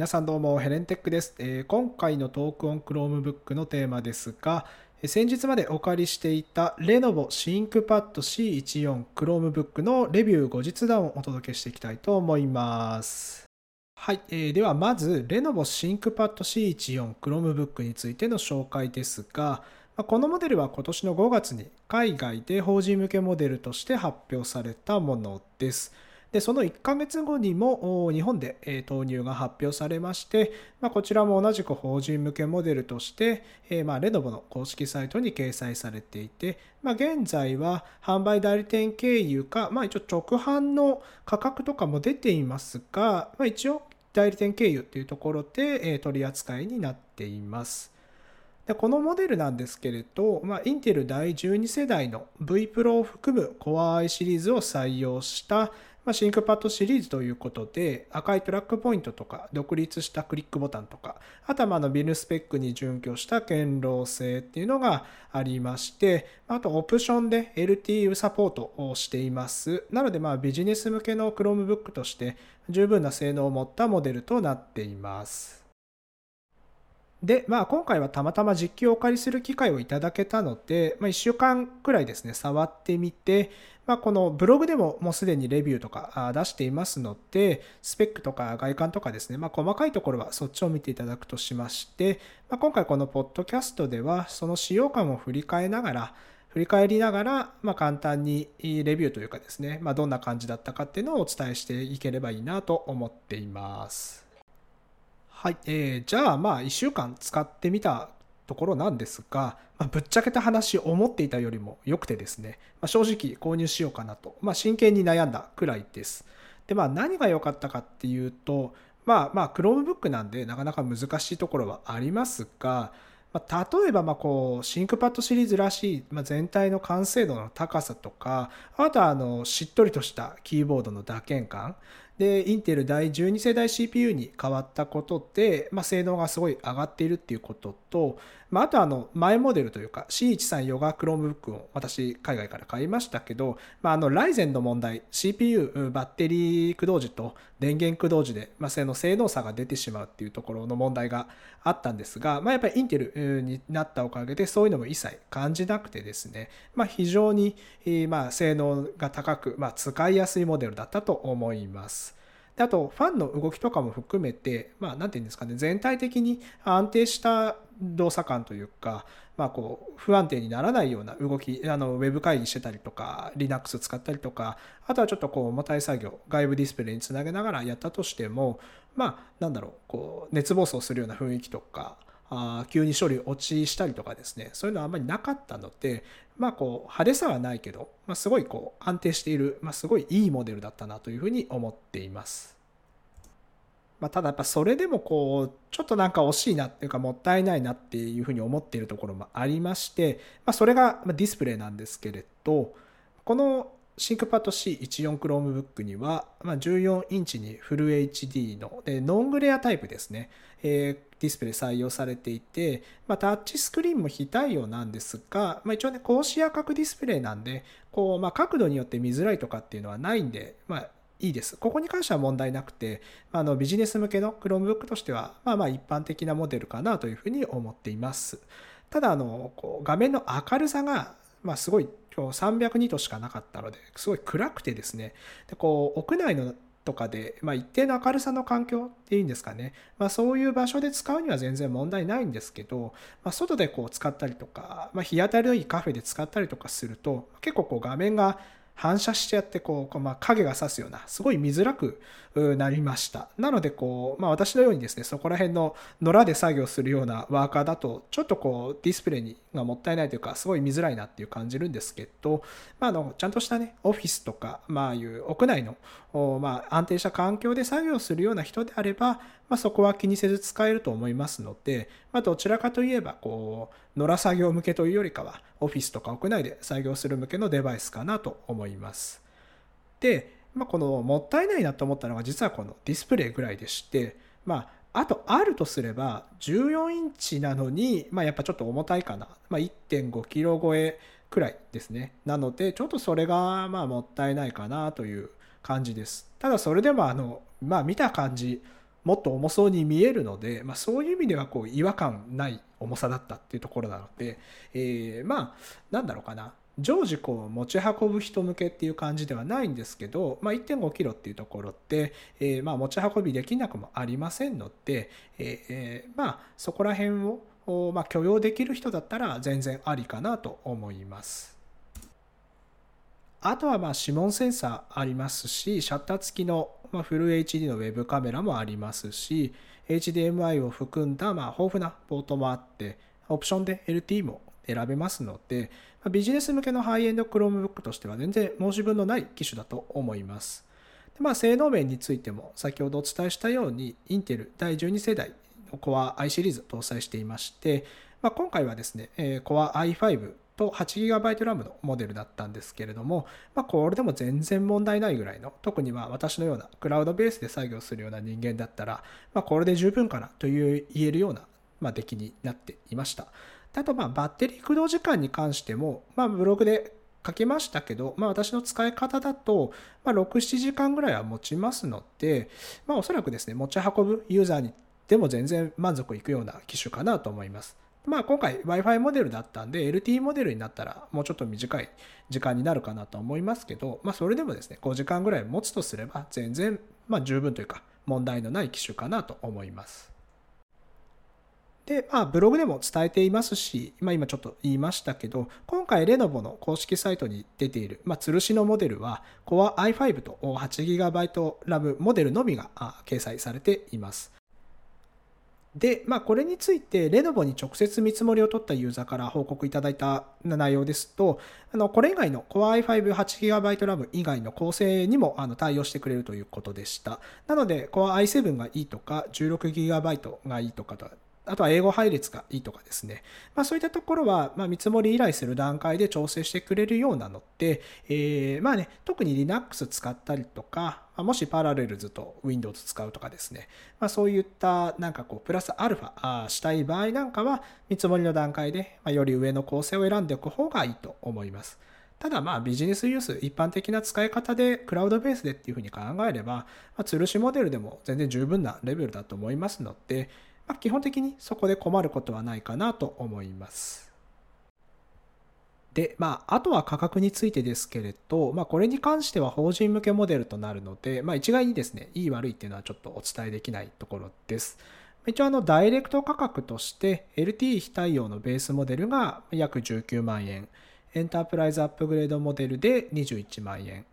皆さんどうも、ヘレンテックです、今回のトークオン Chromebook のテーマですが、先日までお借りしていたレノボ ThinkPad C14 Chromebook のレビュー後日談をお届けしていきたいと思います。はい、ではまず、レノボ ThinkPad C14 Chromebook についての紹介ですが、このモデルは今年の5月に海外で法人向けモデルとして発表されたものです。で、その1ヶ月後にも日本で投入が発表されまして、まあ、こちらも同じく法人向けモデルとして、えまあ、レノボの公式サイトに掲載されていて、まあ、現在は販売代理店経由か、まあ、一応直販の価格とかも出ていますが、まあ、一応代理店経由というところで取り扱いになっています。でこのモデルなんですけれど、まあ、インテル第12世代の V プロを含む Core i シリーズを採用したまあ、シンクパッドシリーズということで、赤い TrackPoint とか、独立したクリックボタンとか、あとはあの MIL スペックに準拠した堅牢性っていうのがありまして、あとオプションで LTE サポートをしています。なのでまあビジネス向けの Chromebook として十分な性能を持ったモデルとなっています。で、まあ、今回はたまたま実機をお借りする機会をいただけたので、まあ、1週間くらいですね、触ってみて、まあ、このブログでももうすでにレビューとか出していますので、スペックとか外観とかですね、まあ、細かいところはそっちを見ていただくとしまして、まあ、今回このポッドキャストでは、その使用感を振り返りながら、振り返りながら、まあ、簡単にレビューというかですね、まあ、どんな感じだったかっていうのをお伝えしていければいいなと思っています。はい、えー、じゃあまあ1週間使ってみたところなんですが、まあ、ぶっちゃけた話思っていたよりも良くてですね、まあ、正直購入しようかなと、まあ、真剣に悩んだくらいです。でまあ何が良かったかっていうとまあまあ Chromebook なんでなかなか難しいところはありますが、まあ、例えばまあこう ThinkPad シリーズらしい、まあ、全体の完成度の高さとかあとはあのしっとりとしたキーボードの打鍵感で、インテル第12世代 CPU に変わったことで、まあ、性能がすごい上がっているっていうことと、まあ、あとあの前モデルというか C13 Yoga Chromebook を私海外から買いましたけど、まあ、あの Ryzen の問題 CPU バッテリー駆動時と電源駆動時で、まあ、性能性能差が出てしまうっていうところの問題があったんですが、まあ、やっぱりインテルになったおかげでそういうのも一切感じなくてですね、まあ、非常に、まあ、性能が高く、まあ、使いやすいモデルだったと思います。であと、ファンの動きとかも含めて、まあ、何て言うんですかね、全体的に安定した動作感というか、まあ、こう不安定にならないような動きあのウェブ会議してたりとか Linux 使ったりとかあとはちょっとこう重たい作業外部ディスプレイにつなげながらやったとしてもまあなんだろうこう熱暴走するような雰囲気とかあ急に処理落ちしたりとかですねそういうのはあんまりなかったのでまあこう派手さはないけど、まあ、すごいこう安定している、まあ、すごいいいモデルだったなというふうに思っています。まあ、ただやっぱそれでもこうちょっとなんか惜しいなっていうかもったいないなっていうふうに思っているところもありまして、まあ、それがディスプレイなんですけれどこの ThinkPad C14 Chromebook にはま14インチにフル HD のでノングレアタイプですね、えー、ディスプレイ採用されていて、まあ、タッチスクリーンも非対応なんですが、まあ、一応ね高視野角ディスプレイなんでこう、まあ、角度によって見づらいとかっていうのはないんで、まあ、いいです。ここに関しては問題なくて、あのビジネス向けの Chromebook としては、まあまあ一般的なモデルかなというふうに思っています。ただ、あのこう画面の明るさが、まあ、すごい今日300ニトしかなかったので、すごい暗くてですね、でこう屋内のとかで、まあ、一定の明るさの環境っていうんですかね、まあ、そういう場所で使うには全然問題ないんですけど、まあ、外でこう使ったりとか、まあ、日当たりのいいカフェで使ったりとかすると結構こう画面が反射してやってこう、まあ、影が差すようなすごい見づらくなりました。なのでこう、まあ、私のようにですねそこら辺の野良で作業するようなワーカーだとちょっとこうディスプレイにがもったいないというかすごい見づらいなっていう感じるんですけど、まあ、あのちゃんとしたねオフィスとか、まあ、いう屋内の、まあ、安定した環境で作業するような人であれば、まあ、そこは気にせず使えると思いますので、まあ、どちらかといえばこう野良作業向けというよりかはオフィスとか屋内で作業する向けのデバイスかなと思います。います。で、まあ、このもったいないなと思ったのが実はこのディスプレイぐらいでして、まあ、あとあるとすれば14インチなのに、まあ、やっぱちょっと重たいかな、まあ、1.5キロ超えくらいですね。なのでちょっとそれがまあもったいないかなという感じです。ただそれでもあの、まあ、見た感じもっと重そうに見えるので、まあ、そういう意味ではこう違和感ない重さだったっていうところなので、えー、まあなんだろうかな常時こう持ち運ぶ人向けっていう感じではないんですけど、まあ、1.5キロっていうところって、えー、まあ持ち運びできなくもありませんので、えー、まあそこら辺を、まあ、許容できる人だったら全然ありかなと思います。あとはまあ指紋センサーありますし、シャッター付きのまフル HD のウェブカメラもありますし、HDMI を含んだまあ豊富なポートもあって、オプションで LT も選べますので、ビジネス向けのハイエンド Chromebook としては全然申し分のない機種だと思います。でまあ、性能面についても先ほどお伝えしたように、インテル第12世代の Core i シリーズ搭載していまして、まあ、今回はですね、Core i5 と 8GB RAM のモデルだったんですけれども、まあ、これでも全然問題ないぐらいの、特には私のようなクラウドベースで作業するような人間だったら、まあ、これで十分かなという言えるような、まあ、出来になっていました。あと、まあ、バッテリー駆動時間に関しても、まあ、ブログで書きましたけど、まあ、私の使い方だと、まあ、6、7時間ぐらいは持ちますので、まあ、おそらくですね、持ち運ぶユーザーにでも全然満足いくような機種かなと思います。まあ、今回 Wi-Fi モデルだったんで LTE モデルになったらもうちょっと短い時間になるかなと思いますけど、まあ、それでもですね5時間ぐらい持つとすれば全然まあ十分というか問題のない機種かなと思います。で、まあ、ブログでも伝えていますし、まあ、今ちょっと言いましたけど、今回レノボの公式サイトに出ている、まあ、吊るしのモデルは、Core i5 と 8GB RAM モデルのみが掲載されています。で、まあ、これについて、レノボに直接見積もりを取ったユーザーから報告いただいた内容ですと、あのこれ以外の Core i5 8GB RAM 以外の構成にもあの対応してくれるということでした。なので、Core i7 がいいとか、16GB がいいとかとあとは英語配列がいいとかですね。まあ、そういったところは、ま、見積もり依頼する段階で調整してくれるようなので、えー、まあね、特に Linux 使ったりとか、まもしパラレルズと Windows 使うとかですね、まあ、そういったなんかこう、プラスアルファしたい場合なんかは、見積もりの段階で、まより上の構成を選んでおく方がいいと思います。ただまあビジネスユース、一般的な使い方でクラウドベースでっていうふうに考えれば、まあ、吊るしモデルでも全然十分なレベルだと思いますので、まあ、基本的にそこで困ることはないかなと思います。で、まあ、あとは価格についてですけれど、まあ、これに関しては法人向けモデルとなるので、まあ、一概にですね、いい悪いっていうのはちょっとお伝えできないところです。一応、あの、ダイレクト価格として、LTE 非対応のベースモデルが約19万円、エンタープライズアップグレードモデルで21万円、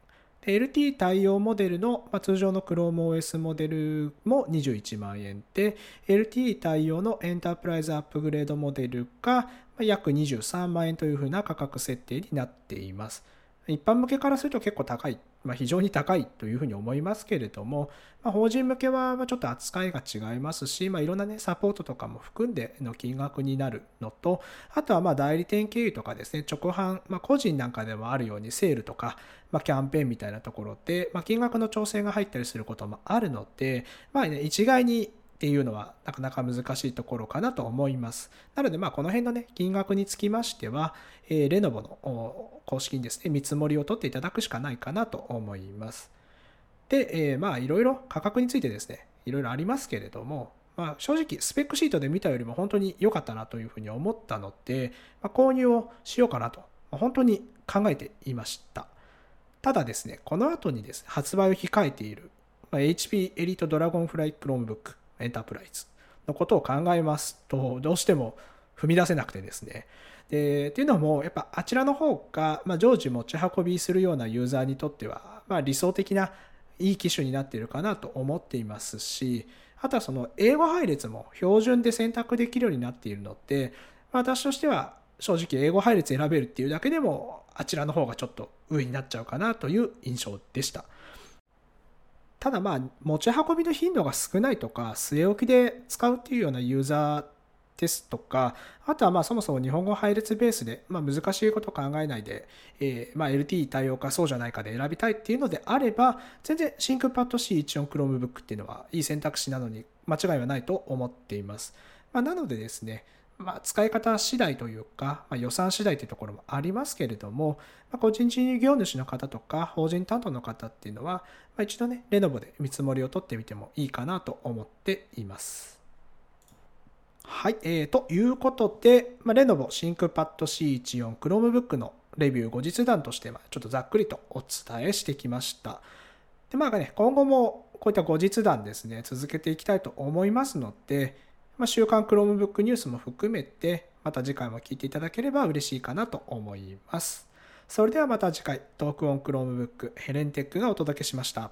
LT 対応モデルの、まあ、通常の ChromeOS モデルも21万円で、LT 対応のエンタープライズアップグレードモデルが約23万円というふうな価格設定になっています。一般向けからすると結構高い、まあ、非常に高いというふうに思いますけれども、まあ、法人向けはちょっと扱いが違いますし、まあ、いろんなね、サポートとかも含んでの金額になるのと、あとはま代理店経由とかですね、直販、ま、個人なんかでもあるようにセールとか、ま、キャンペーンみたいなところで、ま、金額の調整が入ったりすることもあるので、まあね、一概にっていうのはなかなか難しいところかなと思います。なので、まあ、この辺のね、金額につきましては、えー、レノボの公式にですね、見積もりを取っていただくしかないかなと思います。で、えー、まあ、いろいろ価格についてですね、いろいろありますけれども、まあ、正直、スペックシートで見たよりも本当に良かったなというふうに思ったので、まあ、購入をしようかなと、まあ、本当に考えていました。ただですね、この後にですね、発売を控えている、まあ、HP エリートドラゴンフライクロームブックエンタープライズのことを考えますと、どうしても踏み出せなくてですね。で、っていうのも、やっぱあちらの方が、まあ、常時持ち運びするようなユーザーにとっては、まあ、理想的ないい機種になっているかなと思っていますし、あとはその英語配列も標準で選択できるようになっているので、まあ、私としては正直英語配列選べるっていうだけでもあちらの方がちょっと上になっちゃうかなという印象でした。ただまあ持ち運びの頻度が少ないとか据え置きで使うっていうようなユーザーですとか、あとはまあそもそも日本語配列ベースで、まあ、難しいこと考えないで、えー、まあ LTE 対応かそうじゃないかで選びたいっていうのであれば、全然 ThinkPad C14 Chromebook っていうのはいい選択肢なのに間違いはないと思っています。まあ、なのでですね、まあ、使い方次第というか、まあ、予算次第というところもありますけれども、まあ、個人事業主の方とか法人担当の方っていうのは、まあ、一度ね、 Lenovo で見積もりを取ってみてもいいかなと思っています。はい、えー、ということで、まあ、 Lenovo ThinkPad C14 Chromebook のレビュー後日談として、まあ、ちょっとざっくりとお伝えしてきました。で、まあね、今後もこういった後日談ですね、続けていきたいと思いますので、まあ、週刊 Chromebook ニュースも含めて、また次回も聞いていただければ嬉しいかなと思います。それではまた次回、トークオン Chromebook ヘレンテックがお届けしました。